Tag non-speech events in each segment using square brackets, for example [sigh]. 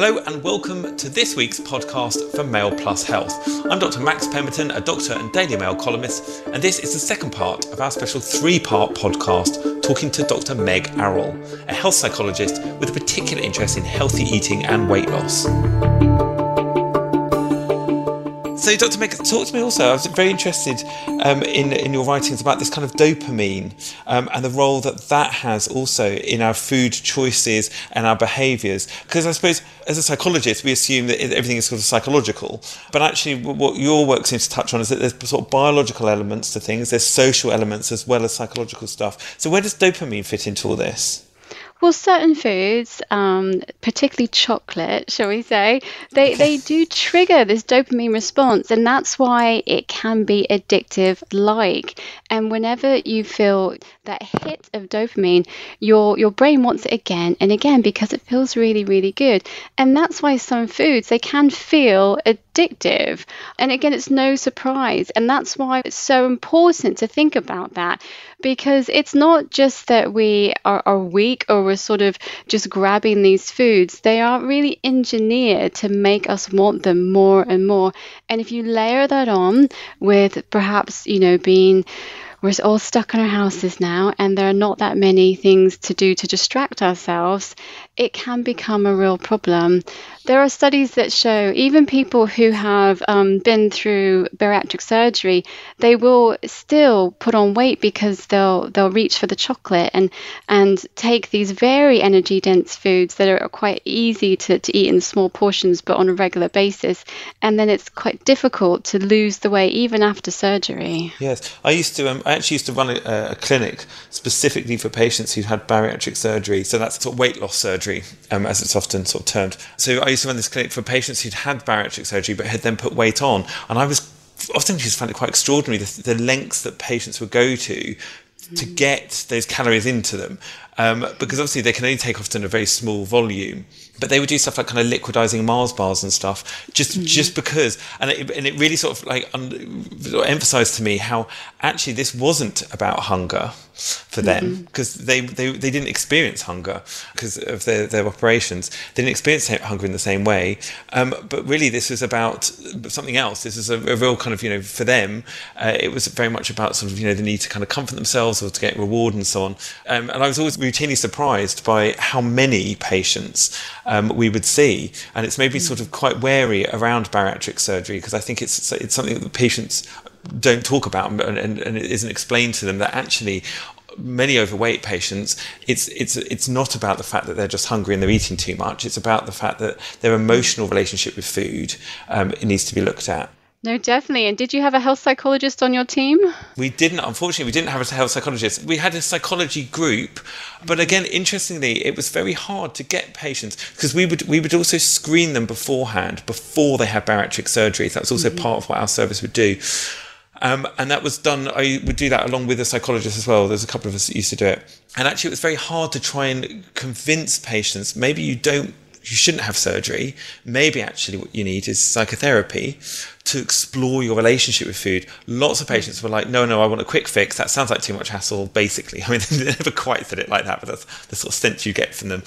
Hello and welcome to this week's podcast for Mail Plus Health. I'm Dr. Max Pemberton, a doctor and Daily Mail columnist, and this is the second part of our special three part podcast talking to Dr. Meg Arroll, a health psychologist with a particular interest in healthy eating and weight loss. So, Dr. Meg, talk to me also. I was very interested um, in in your writings about this kind of dopamine um, and the role that that has also in our food choices and our behaviours. Because I suppose as a psychologist, we assume that everything is sort of psychological, but actually, what your work seems to touch on is that there's sort of biological elements to things. There's social elements as well as psychological stuff. So, where does dopamine fit into all this? Well, certain foods, um, particularly chocolate, shall we say, they, they do trigger this dopamine response, and that's why it can be addictive like. And whenever you feel that hit of dopamine, your your brain wants it again and again because it feels really, really good. And that's why some foods they can feel addictive. And again, it's no surprise. And that's why it's so important to think about that because it's not just that we are, are weak or we're sort of just grabbing these foods. They are really engineered to make us want them more and more. And if you layer that on with perhaps, you know, being we're all stuck in our houses now and there are not that many things to do to distract ourselves, it can become a real problem. There are studies that show even people who have um, been through bariatric surgery, they will still put on weight because they'll they'll reach for the chocolate and and take these very energy dense foods that are quite easy to, to eat in small portions but on a regular basis, and then it's quite difficult to lose the weight even after surgery. Yes, I used to. Um, I actually used to run a, a clinic specifically for patients who'd had bariatric surgery. So that's sort of weight loss surgery, um, as it's often sort of termed. So I used to run this clinic for patients who'd had bariatric surgery but had then put weight on, and I was often just found it quite extraordinary the, the lengths that patients would go to to get those calories into them um, because obviously they can only take often a very small volume but they would do stuff like kind of liquidizing Mars bars and stuff, just mm-hmm. just because, and it, and it really sort of like un, emphasized to me how actually this wasn't about hunger for them because mm-hmm. they, they they didn't experience hunger because of their, their operations. They didn't experience hunger in the same way, um, but really this was about something else. This is a, a real kind of you know for them, uh, it was very much about sort of you know the need to kind of comfort themselves or to get reward and so on. Um, and I was always routinely surprised by how many patients um, we would see. And it's made me sort of quite wary around bariatric surgery because I think it's it's something that patients don't talk about and, and, and it isn't explained to them that actually many overweight patients, it's it's it's not about the fact that they're just hungry and they're eating too much. It's about the fact that their emotional relationship with food um, it needs to be looked at. No, definitely. And did you have a health psychologist on your team? We didn't. Unfortunately, we didn't have a health psychologist. We had a psychology group, but again, interestingly, it was very hard to get patients because we would we would also screen them beforehand before they had bariatric surgery. That was also mm-hmm. part of what our service would do. Um, and that was done, I would do that along with a psychologist as well. There's a couple of us that used to do it. And actually, it was very hard to try and convince patients maybe you don't you shouldn't have surgery. Maybe actually what you need is psychotherapy to explore your relationship with food. Lots of hmm. patients were like, no, no, I want a quick fix. That sounds like too much hassle, basically. [laughs] I mean, they never quite said it like that, but that's the sort of sense you get from them.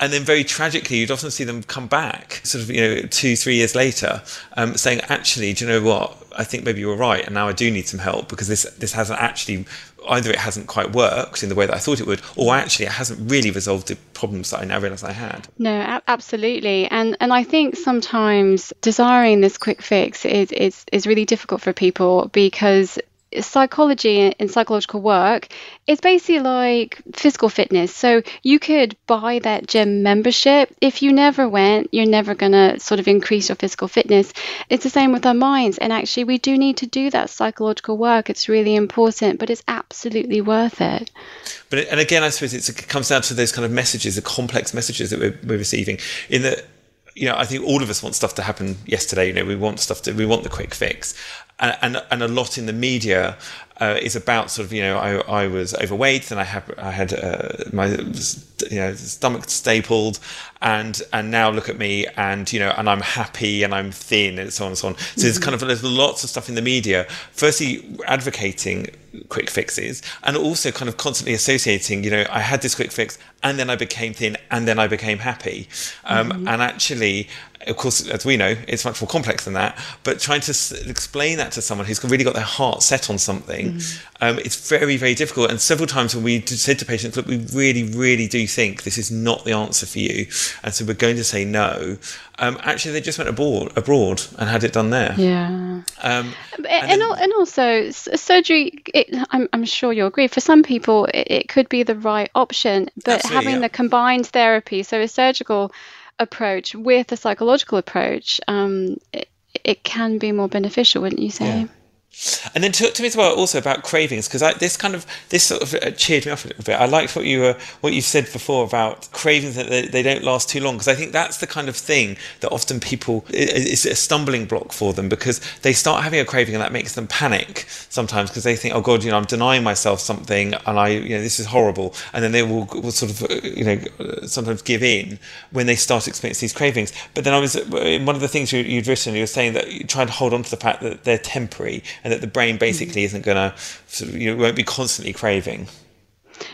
And then very tragically, you'd often see them come back sort of, you know, two, three years later, um, saying, actually, do you know what? I think maybe you were right. And now I do need some help because this, this hasn't actually either it hasn't quite worked in the way that I thought it would, or actually it hasn't really resolved the problems that I now realise I had. No, absolutely, and and I think sometimes desiring this quick fix is is is really difficult for people because psychology and psychological work is basically like physical fitness. So you could buy that gym membership. If you never went, you're never going to sort of increase your physical fitness. It's the same with our minds. And actually, we do need to do that psychological work. It's really important, but it's absolutely worth it. But and again, I suppose it comes down to those kind of messages, the complex messages that we're, we're receiving. In that you know, I think all of us want stuff to happen yesterday. You know, we want stuff to, we want the quick fix, and and, and a lot in the media uh, is about sort of you know I, I was overweight and I had I had uh, my you know stomach stapled and and now look at me and you know and I'm happy and I'm thin and so on and so on. So mm-hmm. there's kind of there's lots of stuff in the media. Firstly, advocating quick fixes and also kind of constantly associating you know i had this quick fix and then i became thin and then i became happy um, mm-hmm. and actually of course, as we know, it's much more complex than that. But trying to s- explain that to someone who's really got their heart set on something, mm. um, it's very, very difficult. And several times when we said to patients, look, we really, really do think this is not the answer for you. And so we're going to say no. Um, actually, they just went abroad, abroad and had it done there. Yeah. Um, and, and, then, and, also, surgery, it, I'm, I'm, sure you'll agree, for some people, it, it could be the right option. But having yeah. the combined therapy, so a surgical approach with a psychological approach, um, it, it can be more beneficial, wouldn't you say? Yeah. And then talk to me as well also about cravings because this kind of this sort of uh, cheered me up a little bit. I liked what you were what you said before about cravings that they, they don't last too long because I think that's the kind of thing that often people is a stumbling block for them because they start having a craving and that makes them panic sometimes because they think oh god you know I'm denying myself something and I you know this is horrible and then they will, will sort of uh, you know sometimes give in when they start experiencing these cravings. But then I was one of the things you, would written you were saying that you try to hold on to the fact that they're temporary and that the brain mm. basically isn't going to, sort of, you won't be constantly craving.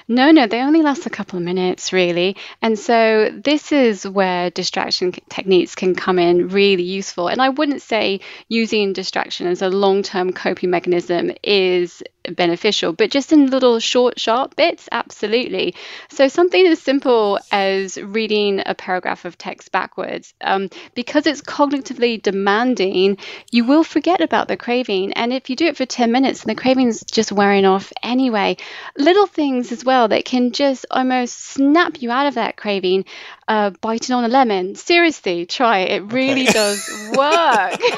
No, no, they only last a couple of minutes, really. And so this is where distraction techniques can come in really useful. And I wouldn't say using distraction as a long term coping mechanism is beneficial, but just in little short, sharp bits, absolutely. So, something as simple as reading a paragraph of text backwards, um, because it's cognitively demanding, you will forget about the craving. And if you do it for 10 minutes and the craving's just wearing off anyway, little things as well that can just almost snap you out of that craving, uh, biting on a lemon. Seriously, try it. It really okay. does [laughs] work. [laughs]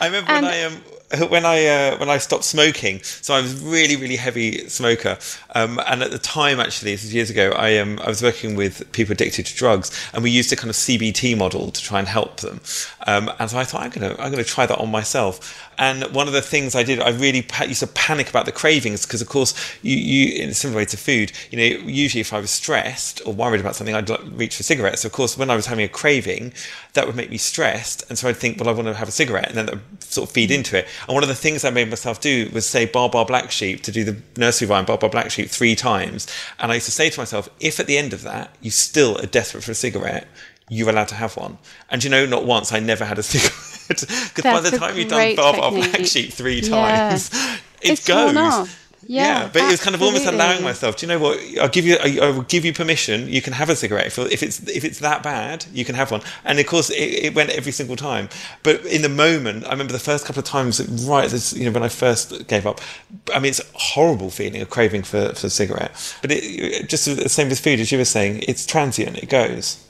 I remember and, when I um, [laughs] when I uh, when I stopped smoking, so I was really really heavy smoker, um, and at the time actually this is years ago, I um, I was working with people addicted to drugs, and we used a kind of CBT model to try and help them, um, and so I thought I'm gonna I'm gonna try that on myself, and one of the things I did, I really used to panic about the cravings because, of course, you, you in a similar way to food, you know, usually if I was stressed or worried about something, I'd reach for cigarettes. So of course, when I was having a craving, that would make me stressed, and so I'd think, well, I want to have a cigarette, and then that would sort of feed into it. And one of the things I made myself do was say "Baa Baa Black Sheep" to do the nursery rhyme "Baa Baa Black Sheep" three times, and I used to say to myself, if at the end of that you still are desperate for a cigarette, you're allowed to have one. And you know, not once, I never had a [laughs] cigarette. Because by the time you've done Baa Baa Black Sheep three times, yeah. [laughs] it it's goes. Yeah, yeah, but it was kind of almost allowing myself. Do you know what? I'll give you. I, I will give you permission. You can have a cigarette if, if, it's if it's that bad. You can have one. And of course, it, it, went every single time. But in the moment, I remember the first couple of times, right? This, you know, when I first gave up. I mean, it's a horrible feeling, a craving for for a cigarette. But it, just the same with food, as you were saying, it's transient. It goes.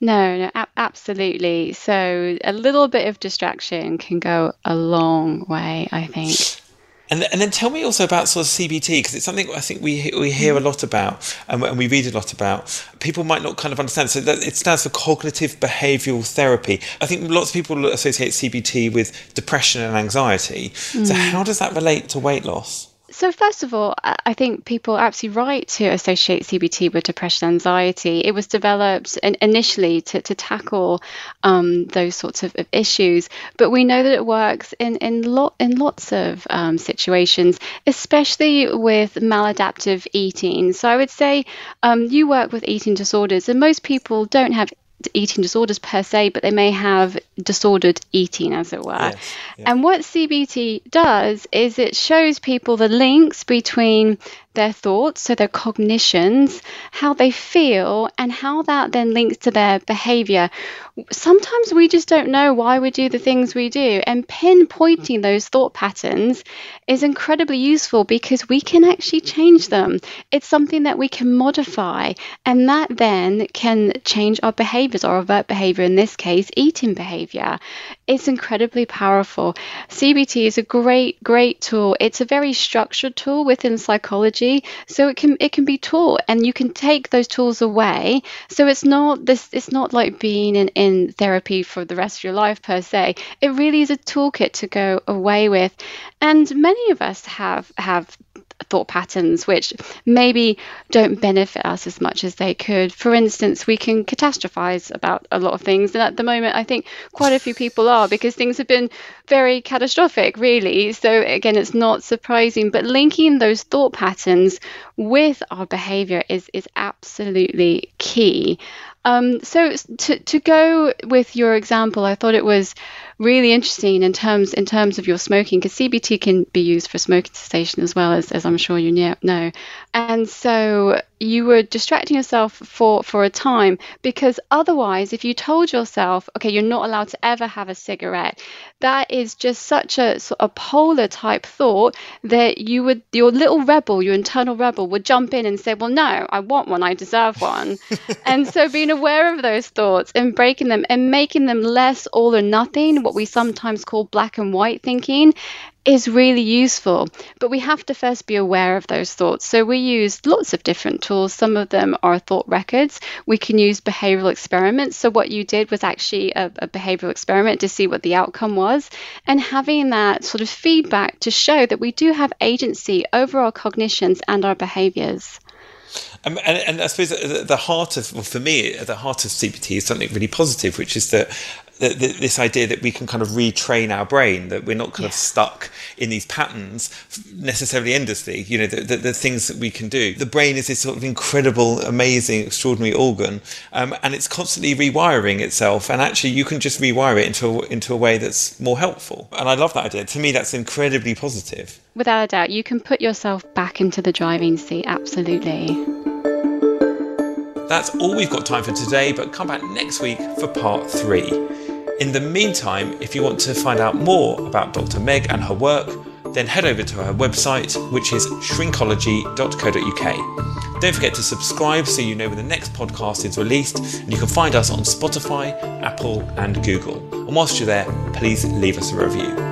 No, no, absolutely. So a little bit of distraction can go a long way, I think. And, and then tell me also about sort of CBT because it's something I think we we hear a lot about and, and we read a lot about. People might not kind of understand. So that, it stands for cognitive behavioural therapy. I think lots of people associate CBT with depression and anxiety. Mm. So how does that relate to weight loss? So, first of all, I think people are absolutely right to associate CBT with depression anxiety. It was developed initially to, to tackle um, those sorts of, of, issues, but we know that it works in, in, lot, in lots of um, situations, especially with maladaptive eating. So, I would say um, you work with eating disorders, and most people don't have eating disorders per se, but they may have disordered eating, as it were. Yes, yeah. And what CBT does is it shows people the links between their thoughts, so their cognitions, how they feel, and how that then links to their behavior. Sometimes we just don't know why we do the things we do, and pinpointing those thought patterns is incredibly useful because we can actually change them. It's something that we can modify, and that then can change our behaviors or avert behavior, in this case, eating behavior. It's incredibly powerful. CBT is a great, great tool. It's a very structured tool within psychology, so it can it can be taught, and you can take those tools away. So it's not this. It's not like being in, in therapy for the rest of your life per se. It really is a toolkit to go away with, and many of us have have thought patterns which maybe don't benefit us as much as they could. For instance, we can catastrophize about a lot of things, and at the moment, I think quite a few people are because things have been very catastrophic, really. So, again, it's not surprising, but linking those thought patterns with our behavior is, is absolutely key. Um, so to, to go with your example, I thought it was really interesting in terms in terms of your smoking because CBT can be used for smoking cessation as well as, as I'm sure you know. And so you were distracting yourself for for a time because otherwise if you told yourself okay you're not allowed to ever have a cigarette that is just such a, a polar type thought that you would your little rebel your internal rebel would jump in and say well no i want one. I deserve one. [laughs] And so being aware of those thoughts and breaking them and making them less all or nothing what we sometimes call black and white thinking is really useful, but we have to first be aware of those thoughts. So we use lots of different tools. Some of them are thought records. We can use behavioral experiments. So what you did was actually a, a behavioral experiment to see what the outcome was, and having that sort of feedback to show that we do have agency over our cognitions and our behaviors. Um, and, and, I suppose the heart of, well, for me, the heart of CBT is something really positive, which is that the, the, this idea that we can kind of retrain our brain, that we're not kind yeah. of stuck in these patterns necessarily endlessly, you know, the, the, the, things that we can do. The brain is this sort of incredible, amazing, extraordinary organ, um, and it's constantly rewiring itself. And actually, you can just rewire it into a, into a way that's more helpful. And I love that idea. To me, that's incredibly positive. Without a doubt, you can put yourself back into the driving seat, absolutely. That's all we've got time for today, but come back next week for part three. In the meantime, if you want to find out more about Dr. Meg and her work, then head over to her website, which is shrinkology.co.uk. Don't forget to subscribe so you know when the next podcast is released, and you can find us on Spotify, Apple, and Google. And whilst you're there, please leave us a review.